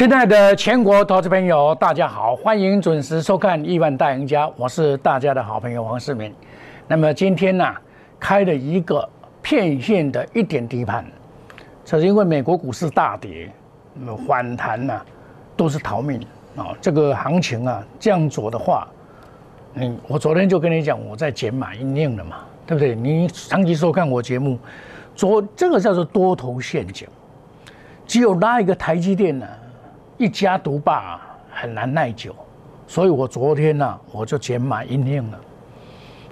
亲爱的全国投资朋友，大家好，欢迎准时收看《亿万大赢家》，我是大家的好朋友黄世明。那么今天呢，开了一个片线的一点低盘，这是因为美国股市大跌，那么反弹呢都是逃命啊。这个行情啊这样做的话，嗯，我昨天就跟你讲，我在减码阴影了嘛，对不对？你长期收看我节目，昨这个叫做多头陷阱，只有拉一个台积电呢。一家独霸很难耐久，所以我昨天呢，我就减码阴应了。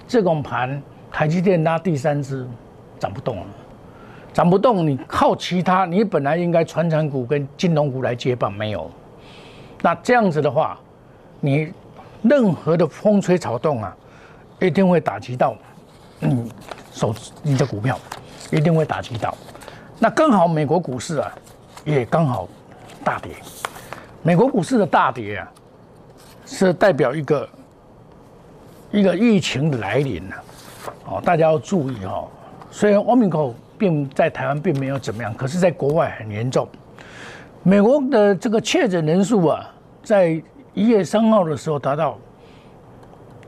这种盘，台积电拉第三支，涨不动了，涨不动。你靠其他，你本来应该传产股跟金融股来接棒，没有。那这样子的话，你任何的风吹草动啊，一定会打击到你手你的股票，一定会打击到。那刚好美国股市啊，也刚好大跌。美国股市的大跌啊，是代表一个一个疫情的来临了，哦，大家要注意哦。虽然 Omicron 并在台湾并没有怎么样，可是在国外很严重。美国的这个确诊人数啊，在一月三号的时候达到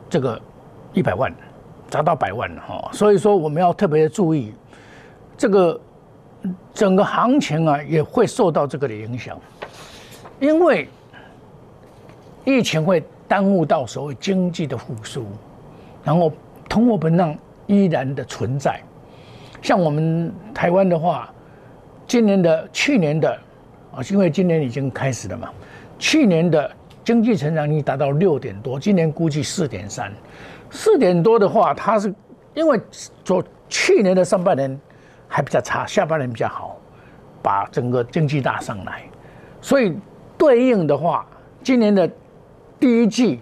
这个一百万，达到百万了哈。所以说我们要特别注意，这个整个行情啊也会受到这个的影响。因为疫情会耽误到所谓经济的复苏，然后通货膨胀依然的存在。像我们台湾的话，今年的、去年的啊，因为今年已经开始了嘛，去年的经济成长率达到六点多，今年估计四点三，四点多的话，它是因为做去年的上半年还比较差，下半年比较好，把整个经济拉上来，所以。对应的话，今年的第一季、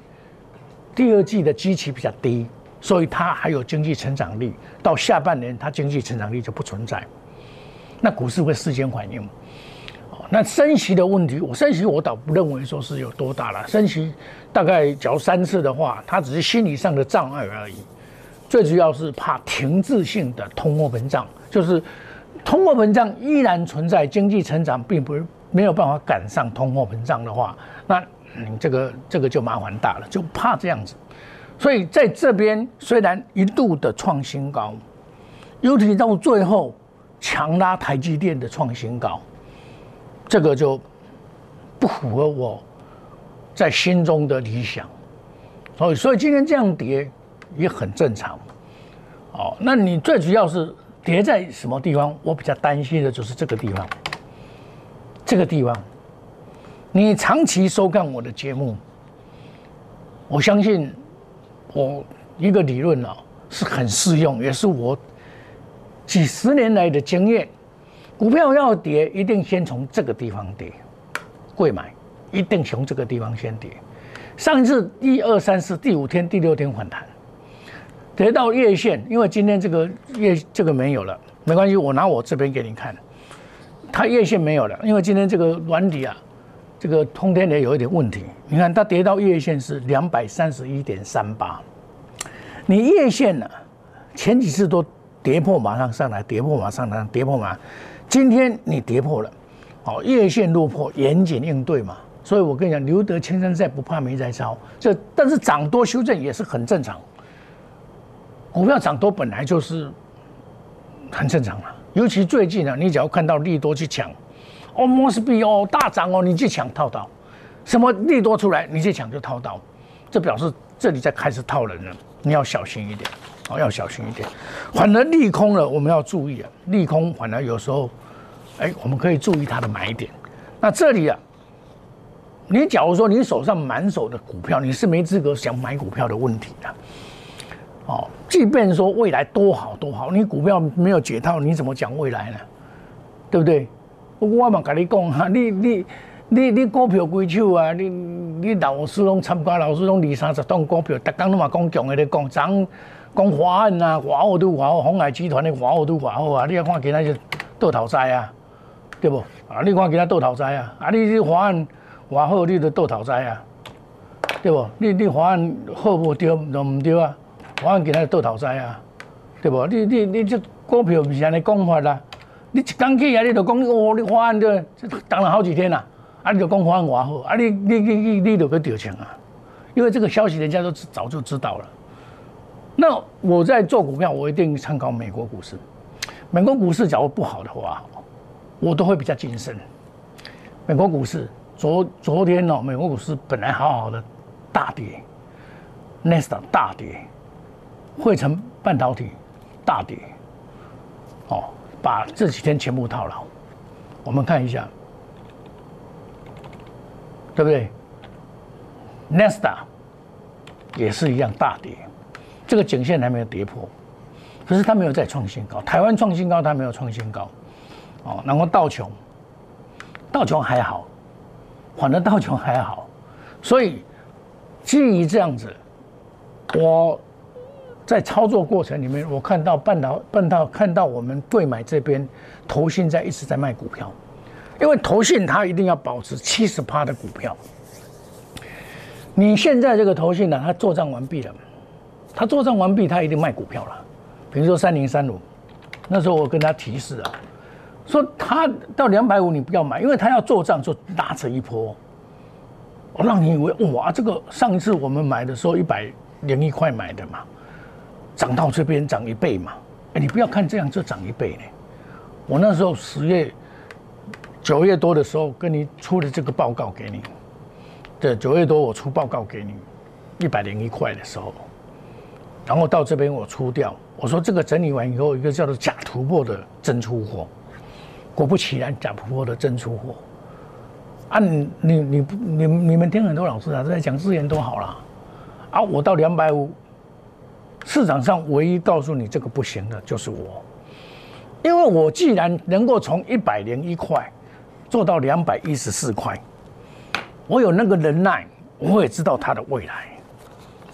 第二季的基期比较低，所以它还有经济成长力。到下半年，它经济成长力就不存在。那股市会事先反应。那升息的问题，我升息我倒不认为说是有多大了。升息大概只要三次的话，它只是心理上的障碍而已。最主要是怕停滞性的通货膨胀，就是通货膨胀依然存在，经济成长并不。没有办法赶上通货膨胀的话，那你这个这个就麻烦大了，就怕这样子。所以在这边虽然一度的创新高，尤其到最后强拉台积电的创新高，这个就不符合我在心中的理想。所以，所以今天这样跌也很正常。哦，那你最主要是跌在什么地方？我比较担心的就是这个地方。这个地方，你长期收看我的节目，我相信我一个理论啊是很适用，也是我几十年来的经验。股票要跌，一定先从这个地方跌，贵买一定从这个地方先跌。上一次一二三四第五天、第六天反弹，跌到月线，因为今天这个月这个没有了，没关系，我拿我这边给你看。它月线没有了，因为今天这个软底啊，这个通天也有一点问题。你看它跌到月线是两百三十一点三八，你月线呢，前几次都跌破马上上来，跌破马上来，跌破马，今天你跌破了，好，月线落破，严谨应对嘛。所以我跟你讲，留得青山在，不怕没柴烧。这但是涨多修正也是很正常，股票涨多本来就是很正常了。尤其最近啊，你只要看到利多去抢，哦，摩斯币哦大涨哦，你去抢套刀，什么利多出来，你去抢就套刀，这表示这里在开始套人了，你要小心一点，哦，要小心一点。反而利空了，我们要注意啊，利空反而有时候，哎，我们可以注意它的买点。那这里啊，你假如说你手上满手的股票，你是没资格想买股票的问题的。哦，即便说未来多好多好，你股票没有解套，你怎么讲未来呢？对不对？我嘛跟你讲哈，你你你你股票归手啊，你你老师拢参加，老师拢二三十档股票，逐工拢嘛讲强的咧讲，涨讲华安啊，华澳都华澳，红海集团的华澳都华澳啊，你看其他就倒头栽啊，对不？啊，你看其他倒头栽啊，啊，你华安华好，你就倒头栽啊，对不？你你华安好不对，都唔对啊？我今仔倒头栽啊，对不？你你你这股票不是安尼讲法啦。你一刚起来，你就讲哦，你发案这等了好几天啦。啊，你就讲法外好，啊，你你你你你就去调情啊，因为这个消息人家都早就知道了。那我在做股票，我一定参考美国股市。美国股市假如不好的话，我都会比较谨慎。美国股市昨昨天哦，美国股市本来好好的大跌，Nesta 大跌，汇成半导体大跌，哦，把这几天全部套牢。我们看一下，对不对？Nesta 也是一样大跌，这个颈线还没有跌破，可是它没有再创新高。台湾创新高，它没有创新高。哦，然后道琼，道琼还好，反正道琼还好，所以基于这样子，我在操作过程里面，我看到半导半导看到我们对买这边投信在一直在卖股票，因为投信它一定要保持七十趴的股票。你现在这个投信呢，它做账完毕了，它做账完毕，它一定卖股票了。比如说三零三五，那时候我跟他提示啊。说他到两百五你不要买，因为他要做账就拉扯一波，我让你以为哇，这个上一次我们买的时候一百零一块买的嘛，涨到这边涨一倍嘛，哎，你不要看这样就涨一倍呢。我那时候十月九月多的时候跟你出的这个报告给你，对，九月多我出报告给你一百零一块的时候，然后到这边我出掉，我说这个整理完以后一个叫做假突破的真出货。果不其然，假突破的真出货。啊，你你你你你们听很多老师啊在讲资源都好了，啊，我到两百五，市场上唯一告诉你这个不行的就是我，因为我既然能够从一百零一块做到两百一十四块，我有那个能耐，我也知道它的未来。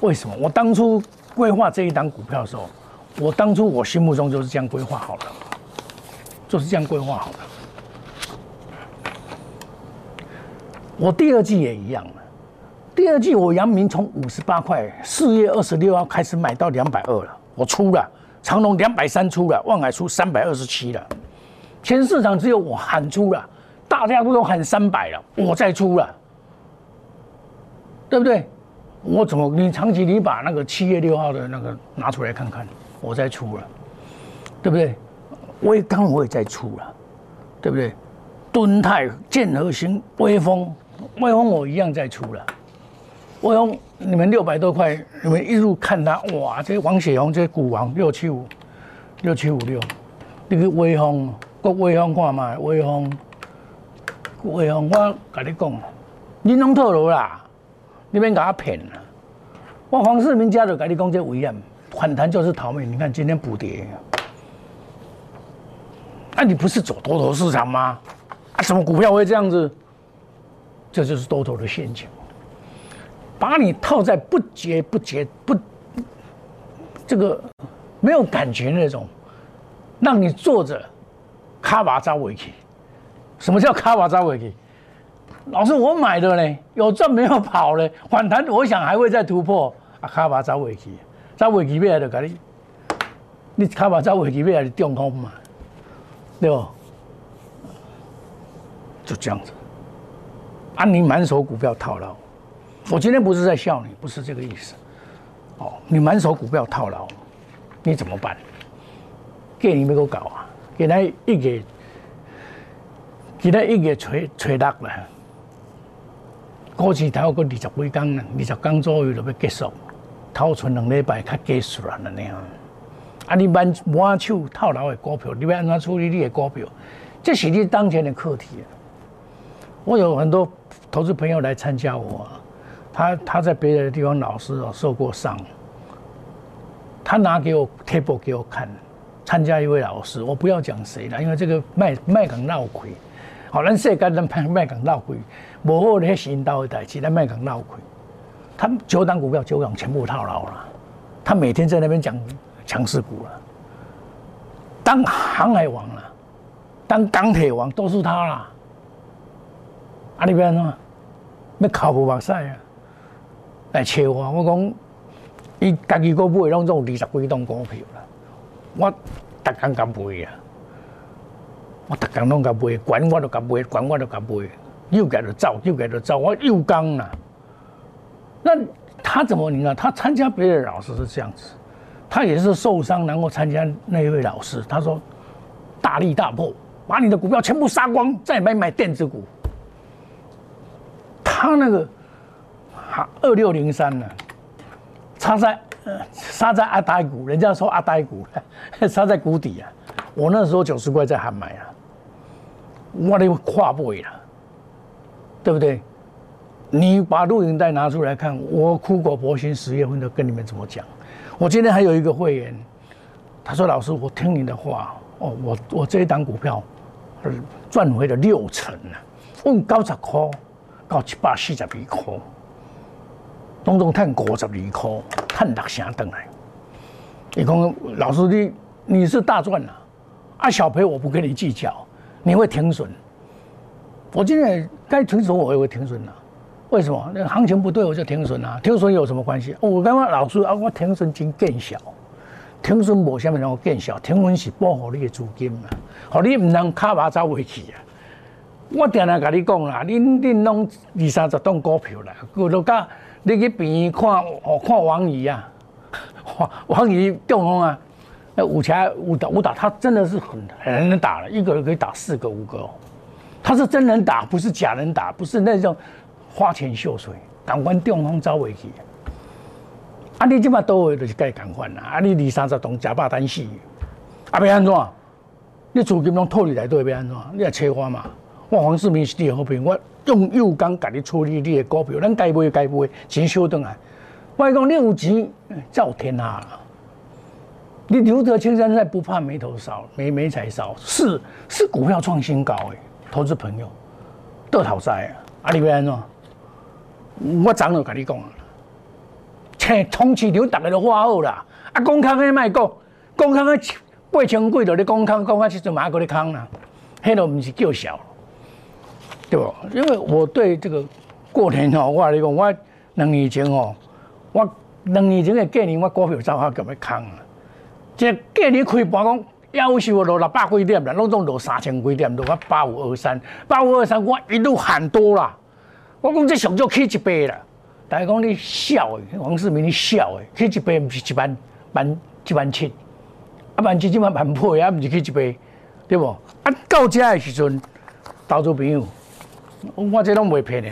为什么？我当初规划这一档股票的时候，我当初我心目中就是这样规划好的。就是这样规划好的。我第二季也一样了。第二季我阳明从五十八块，四月二十六号开始买到两百二了，我出了长隆两百三出了，望海出三百二十七了。全市场只有我喊出了，大家都都喊三百了，我再出了，对不对？我怎么你长期你把那个七月六号的那个拿出来看看，我再出了，对不对？威刚我也在出了，对不对？敦泰、建和兴、威风、威风我一样在出了。威风你们六百多块，你们一路看它，哇！这王雪红这股王六七五六七五六，这个威风，国威风看嘛，威风，威风我跟你讲，你拢套路啦，你免甲我骗啦。我黄世明家就跟你讲这危险，反弹就是逃命。你看今天补跌。那你不是走多头市场吗？啊，什么股票会这样子？这就是多头的陷阱，把你套在不结不结不这个没有感觉那种，让你坐着卡巴扎尾去。什么叫卡巴扎尾去？老师，我买的呢，有赚没有跑呢？反弹，我想还会再突破啊！卡巴扎尾去，扎尾去咩就给你，你卡巴扎尾去咩是中空嘛？对吧？就这样子，啊，你满手股票套牢，我今天不是在笑你，不是这个意思。哦，你满手股票套牢，你怎么办？给你没够搞啊！给他一个，给他一个吹吹落了。过去头个二十几天二十天左右就要结束，头存两礼拜较结束了那样。啊！你满满手套牢的股票，你要安怎处理你的股票？这是你当前的课题。我有很多投资朋友来参加我，他他在别的地方老师哦受过伤，他拿给我 table 给我看，参加一位老师，我不要讲谁了，因为这个卖卖港闹亏，好，咱世界咱卖卖港闹亏，无好咧是引导的代志，咱卖港闹亏。他九档股票九档全部套牢了，他每天在那边讲。强势股了，当航海王了，当钢铁王都是他啦。啊，你边呢？要靠不目屎啊！来找我，我讲，伊家己股买拢总二十几栋股票啦。我逐工甲买啊，我逐工拢甲买，管我都甲买，管我都甲买。又改了造，又改了造，我又刚了。那他怎么你看？他参加别的老师是这样子，他也是受伤，然后参加那一位老师。他说大力大破，把你的股票全部杀光，再买买电子股。他那个二六零三呢，插在杀在阿呆股，人家说阿呆股，杀在谷底啊。我那时候九十块在喊买啊，我的跨不了，对不对？你把录影带拿出来看，我苦口婆心十月份都跟你们怎么讲。我今天还有一个会员，他说：“老师，我听你的话哦，我我这一档股票赚回了六成啊，问九十块到七百四十二块，总共赚五十二块，赚六成等来。你讲老师，你你是大赚了。”啊，小赔我不跟你计较，你会停损。我今天该停损我也会停损了，为什么？那行情不对我就停损了。停损有什么关系？我刚刚老师啊，我停损金更小，停损无虾米让我更小，停损是保护你的资金嘛，好你唔能卡把走回去啊。我定定跟你讲啦，你你弄二三十档股票啦，我都讲你去边看哦，看王姨啊，王姨中风啊。那武侠武打武打，他真的是很很能打了，一个人可以打四个五个哦。他是真能打，不是假能打，不是那种花钱秀水，感官中风走回去。啊，你即马倒位就是该感官啦。啊，你二三十栋假霸单死，啊，要安怎？你资金拢套入来，都要安怎？你来切我嘛？我黄世明是你好朋友，我用右刚甲你处理你的股票，咱该买该买，钱收倒来。我讲你有钱，造天下。你留得青山在，不怕没头烧，没没财烧，是是股票创新高诶，投资朋友。都讨债啊！阿里边安我长老跟你讲啊，切，通市场大家都花好啦，啊，公康的卖讲，公康的八千几就，你公康公康去做马个的康啦，迄都不是叫小，对不？因为我对这个过年哦，我跟你讲，我两年前哦，我两年前的过年我股票走下叫咩康啊？即过年开盘讲，夭寿落六百几点啦，拢总落三千几点，落到八五二三，八五二三，我一路喊多啦。我讲这上就起一倍啦。大家讲你笑诶，王世明你笑诶，起一倍毋是一万万一万七，啊万七即万万倍啊，毋是起一倍，对无？啊到遮诶时阵，投资朋友，我这拢袂骗你。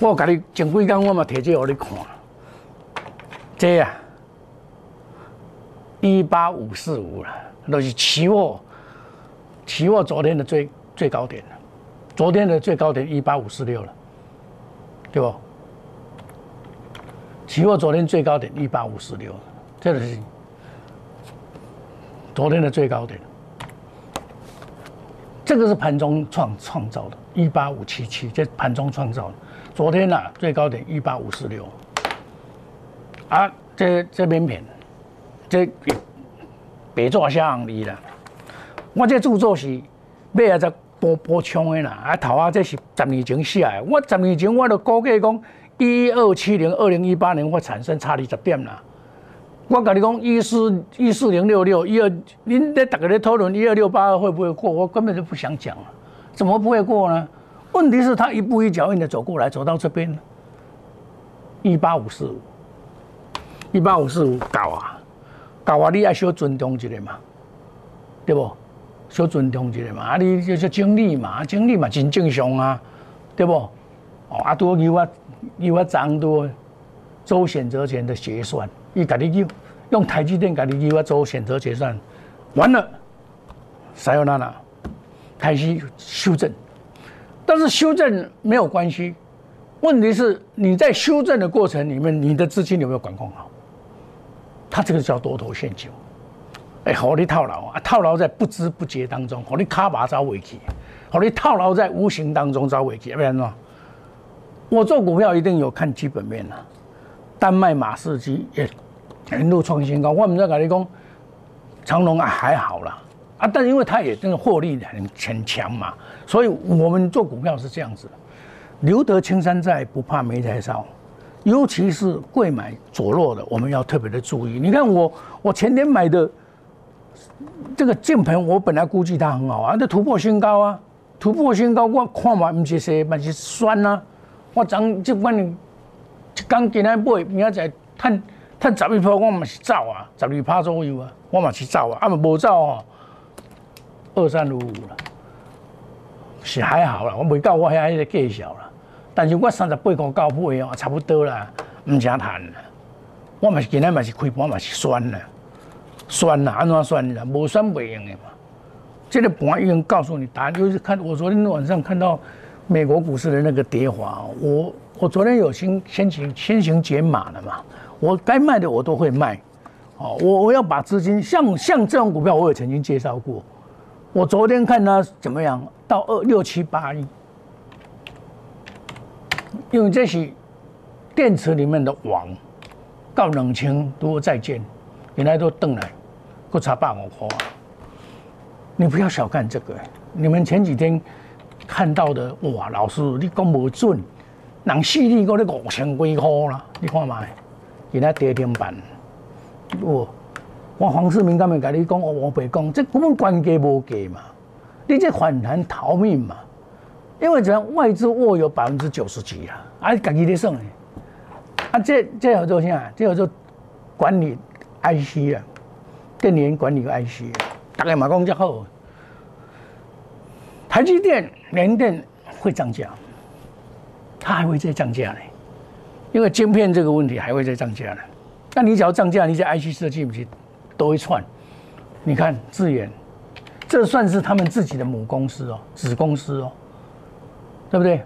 我甲你前几工我嘛摕这互你看，这啊。一八五四五了，那是期货，期货昨天的最最高点了，昨天的最高点一八五四六了，对不？期货昨天最高点一八五四六，这个是昨天的最高点，这个是盘中创创造的，一八五七七，这盘中创造，昨天呢最高点一八五四六，啊，这这边片。这别做像你啦，我这著作是买啊只补补充的啦，啊头啊这是十年前写的，我十年前我都估计讲一二七零二零一八年会产生差二十点啦。我跟你讲一四一四零六六一二，您在大家在讨论一二六八二会不会过，我根本就不想讲了，怎么不会过呢？问题是他一步一脚印的走过来，走到这边，一八五四五，一八五四五搞啊！教啊你爱小尊重一下嘛，对不？小尊重一下嘛，啊，你就是经历嘛，经历嘛真正常啊，对不？哦，啊，多有我有我涨多做选择权的结算，伊家己用用台积电家己有我做选择结算，完了，啥有那那，开始修正，但是修正没有关系，问题是你在修正的过程里面，你的资金有没有管控好？他这个叫多头陷阱，哎，好你套牢啊，套牢在不知不觉当中，好你卡把招尾去，好你套牢在无形当中招尾去，不然呢？我做股票一定有看基本面啊，丹麦马士基也一路创新高，我们在跟你讲，长隆啊还好啦，啊，但因为它也真的获利很很强嘛，所以我们做股票是这样子，留得青山在，不怕没柴烧。尤其是贵买左落的，我们要特别的注意。你看我，我前天买的这个键盘，我本来估计它很好啊，这突破新高啊，突破新高，我看嘛唔是说，嘛是酸啊。我昨即款一刚今日买，明仔载趁趁十二趴，我嘛是走啊，十二趴左右啊，我嘛是走啊，啊嘛无走哦，二三五五了，是还好啦，我未到我遐迄个计数啦。但是我三十八块到买哦，差不多啦，唔正谈啦。我嘛是今日嘛是开盘嘛是酸啦，酸啦，安怎酸啦？无酸袂用的嘛。这个盘已经告诉你答案，就是看我昨天晚上看到美国股市的那个跌滑，我我昨天有先先行先行解码了嘛，我该卖的我都会卖，哦，我我要把资金像像这种股票，我也曾经介绍过，我昨天看它怎么样，到二六七八亿，因为这是电池里面的网。到冷清如果再见，原来都瞪来，不差百五块。你不要小看这个，你们前几天看到的哇，老师你讲无准，人四厘个五千几块啦，你看嘛，原来跌停板。我我黄世明刚才跟你讲，我我白讲，这根本关价无价嘛，你这反弹逃命嘛，因为怎样外资握有百分之九十几啊，啊，家己咧算。啊，这这叫做啥？这叫做管理 IC 啊，电源管理 IC，大概嘛讲较好。台积电、联电会涨价，它还会再涨价呢，因为晶片这个问题还会再涨价呢。那你只要涨价，你这 IC 设计不是都会串？你看智远，这算是他们自己的母公司哦，子公司哦，对不对？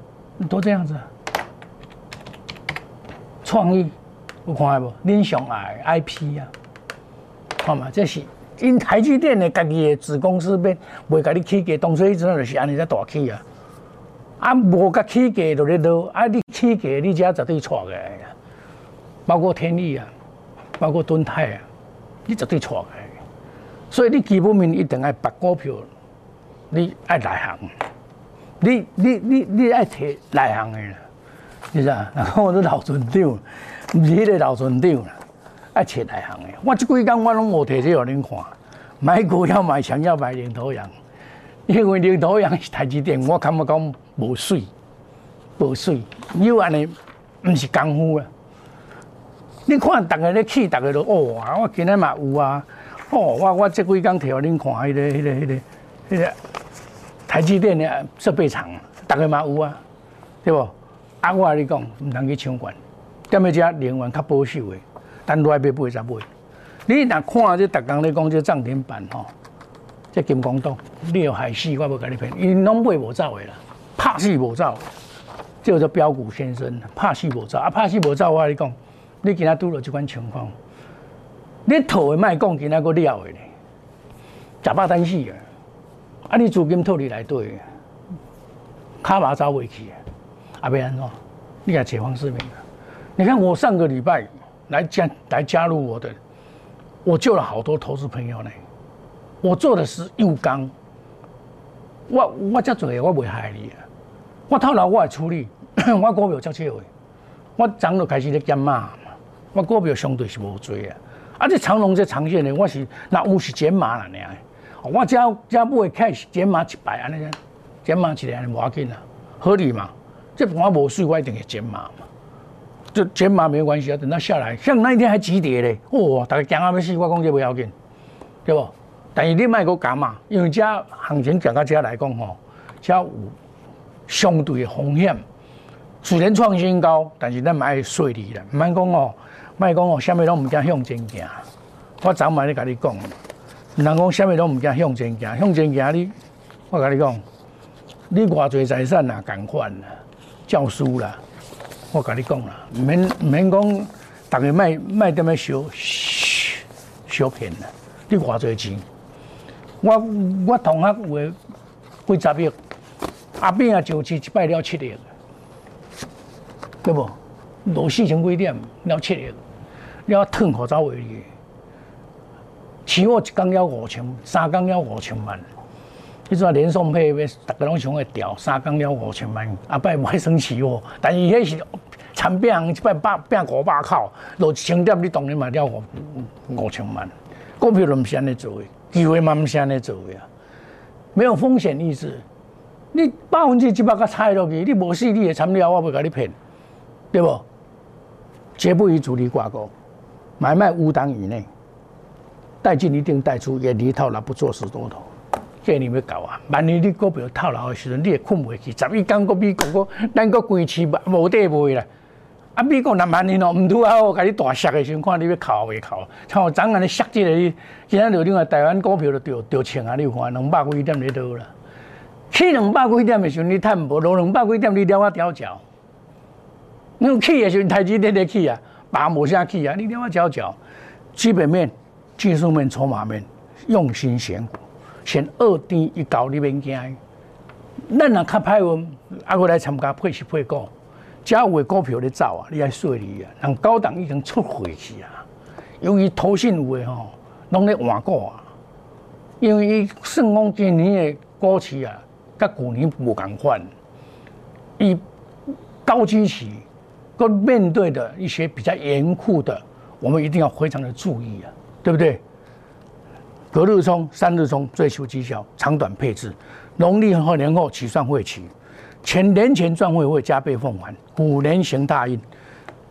都这样子。创意有看下无？恁上爱 I P 啊，看嘛，这是因台积电的家己的子公司边未甲你起价，当初一直就是安尼在大起啊，啊无甲起价就咧落，啊你起价你只绝对错个，包括天利啊，包括敦泰啊，你绝对错个，所以你基本面一定爱拔股票，你爱内行，你你你你爱摕内行的。是啊，然后我都老船长，唔是迄个老船长啦，爱切内行的。我即几工我拢无提这互恁看，买股要买想要买领头羊，因为领头羊是台积电，我感觉讲无水，无水，有安尼毋是功夫啊。你看，逐个咧起，逐个都哦啊，我今日嘛有啊，哦，我我即几工摕互恁看，迄个、迄个、迄个、迄个台积电的设备厂，逐个嘛有啊，对不？啊，我跟你讲，唔通去抢管，踮咧遮能源较保守的，但来买八十买。你若看这逐工咧讲这涨停板吼，这金光党，你有害死我，无甲你骗，因拢买无走的啦，拍死无走，这叫做标股先生，拍死无走，啊，拍死无走，我跟你讲，你今仔拄到这款情况，你套的卖讲，今仔个了的呢，假巴单死啊，啊，你资金套你来对，卡马走未去。阿贝安说：“你看解放市民你看我上个礼拜来加来加入我的，我救了好多投资朋友呢。我做的是右刚，我我这做的我袂害你啊。我套牢我会处理，我股票照切回，我涨就开始咧减码。我股票相对是无追啊。啊，这长龙这长线的，我是那有是减码了呢。我加加不会开始减码一百安尼，减码起来无要紧啊，合理嘛。”这我无税，我一定会减码嘛。就减码没关系啊，等它下来，像那一天还急跌嘞，哇！大家惊啊要死，我讲这不要紧，对不？但是你卖个减码，因为这行情讲到这来讲吼，这有相对的风险。虽然创新高，但是咱卖税利啦，唔讲哦，卖讲哦，啥物拢唔惊向前行。我早晚咧甲你讲，人讲啥物拢唔惊向前行，向前行你，我甲你讲，你偌侪财产啊，共款啊。教书啦，我甲你讲啦，免免讲，大家卖卖点么小小骗啦，你偌侪钱？我我同学话几十亿，阿扁啊就去一摆了七亿，对不？落四千几点了七亿，了吞口罩为例，起货一工要五千，三工要五千万。你说连送配，大家拢想会调，三工了五千万，阿摆买生气哦。但是迄是产饼，一摆百饼五百口，落一千点，你当然嘛了五五千万。股票都唔是安尼做的，机会嘛唔是安尼做的啊。没有风险意识，你百分之一百个猜落去，你无死你的参料，我袂甲你骗，对不？绝不与主力挂钩，买卖五档以内，带进一定带出，远离套牢，不做死多头。这你要搞啊！万一你股票套牢的时阵，你也困不去。十一港国美国个，咱个规市无地卖啦。啊，美国那万年哦，唔拄啊，我甲你大摔的时阵，看你要考未考？像我昨暗你摔这个，今仔就另外台湾股票就掉掉钱啊！你有看两百几点在倒啦？起两百几点的时候，你赚无？落两百几点，你了我吊脚。你起的时候，台积电在起啊，拔无啥起啊，你了我调脚。基本面、技术面、筹码面，用心选股。选二低一高，你免惊。咱若较歹运，啊，我来参加配息配股，假有的股票咧走啊，你爱顺利啊。人高档已经出回去啊，由于投信有诶吼，拢咧换股啊。因为伊算讲今年诶股市啊，甲旧年无共款。伊高基期，跟面对的一些比较严酷的，我们一定要非常的注意啊，对不对？隔日冲、三日冲，追求绩效，长短配置。农历和年后起算会期，前年前赚会会加倍奉还。五年行大运，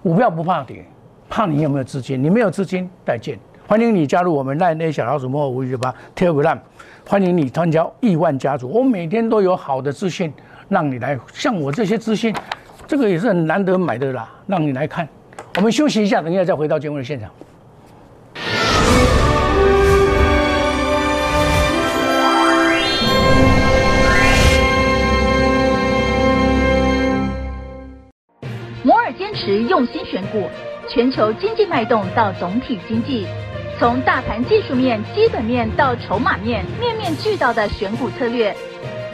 股票不怕跌，怕你有没有资金。你没有资金，再见。欢迎你加入我们赖内小老鼠莫五一八 Telegram，欢迎你参加亿万家族。我每天都有好的资讯，让你来。像我这些资讯，这个也是很难得买的啦，让你来看。我们休息一下，等一下再回到节目的现场。摩尔坚持用心选股，全球经济脉动到总体经济，从大盘技术面、基本面到筹码面，面面俱到的选股策略。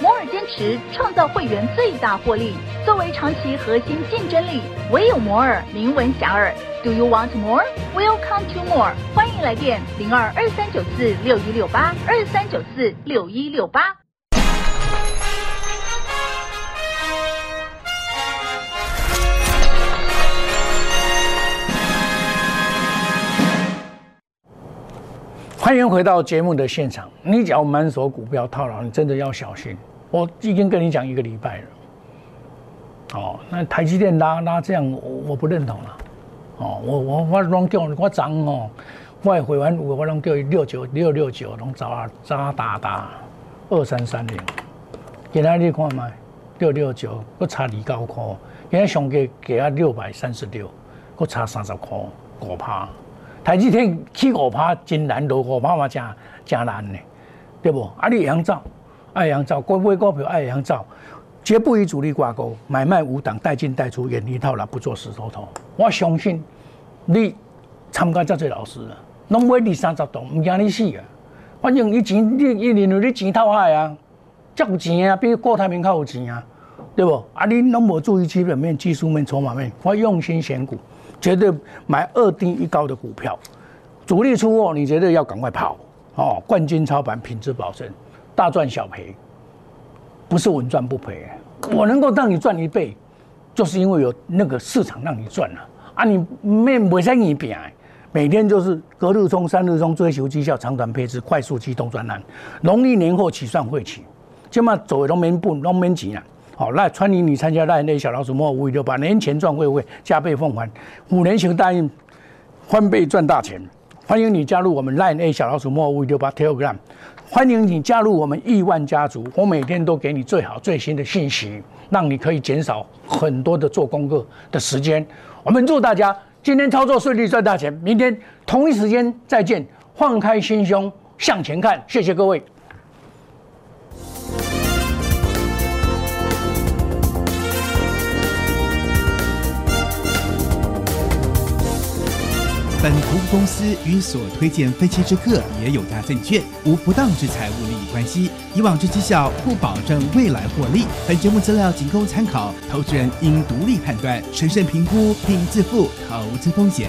摩尔坚持创造会员最大获利，作为长期核心竞争力，唯有摩尔名闻遐迩。Do you want more? Welcome to more。欢迎来电零二二三九四六一六八二三九四六一六八。欢迎回到节目的现场。你只要满手股票套牢，你真的要小心。我已经跟你讲一个礼拜了。哦，那台积电拉拉这样，我我不认同了。哦，我我我拢叫我涨哦，我回完我我拢叫六九六六九，拢找渣打打二三三零。今天你看嘛，六六九，我差二九块。今天上价给啊六百三十六，我差三十块，五趴。台积电起五趴真难，落五趴嘛真真难呢，对不？啊，你阳照，爱阳照，股买股票爱阳照，绝不与主力挂钩，买卖无档，带进带出，远离套牢，不做死头头。我相信你参加这些老师，拢买二三十栋，唔惊你死啊！反正你钱，你你认为你钱套海啊，较有钱啊，比郭台铭较有钱啊，对不？啊，你拢无注意基本面、技术面、筹码面，我用心选股。绝对买二低一高的股票，主力出货，你绝对要赶快跑哦！冠军操盘，品质保证，大赚小赔，不是稳赚不赔。我能够让你赚一倍，就是因为有那个市场让你赚了啊！你没没在你边，每天就是隔日冲、三日冲，追求绩效、长短配置、快速机动专栏。农历年后起算会起，起码走农民步、农民钱啊！好，那欢迎你参加那那小老鼠莫五六八年前赚会会加倍奉还，五年前答应翻倍赚大钱。欢迎你加入我们 Line A 小老鼠莫五六八 Telegram，欢迎你加入我们亿万家族。我每天都给你最好最新的信息，让你可以减少很多的做功课的时间。我们祝大家今天操作顺利赚大钱，明天同一时间再见，放开心胸向前看。谢谢各位。本投资公司与所推荐分期之客也有大证券无不当之财务利益关系，以往之绩效不保证未来获利。本节目资料仅供参考，投资人应独立判断、审慎评估并自负投资风险。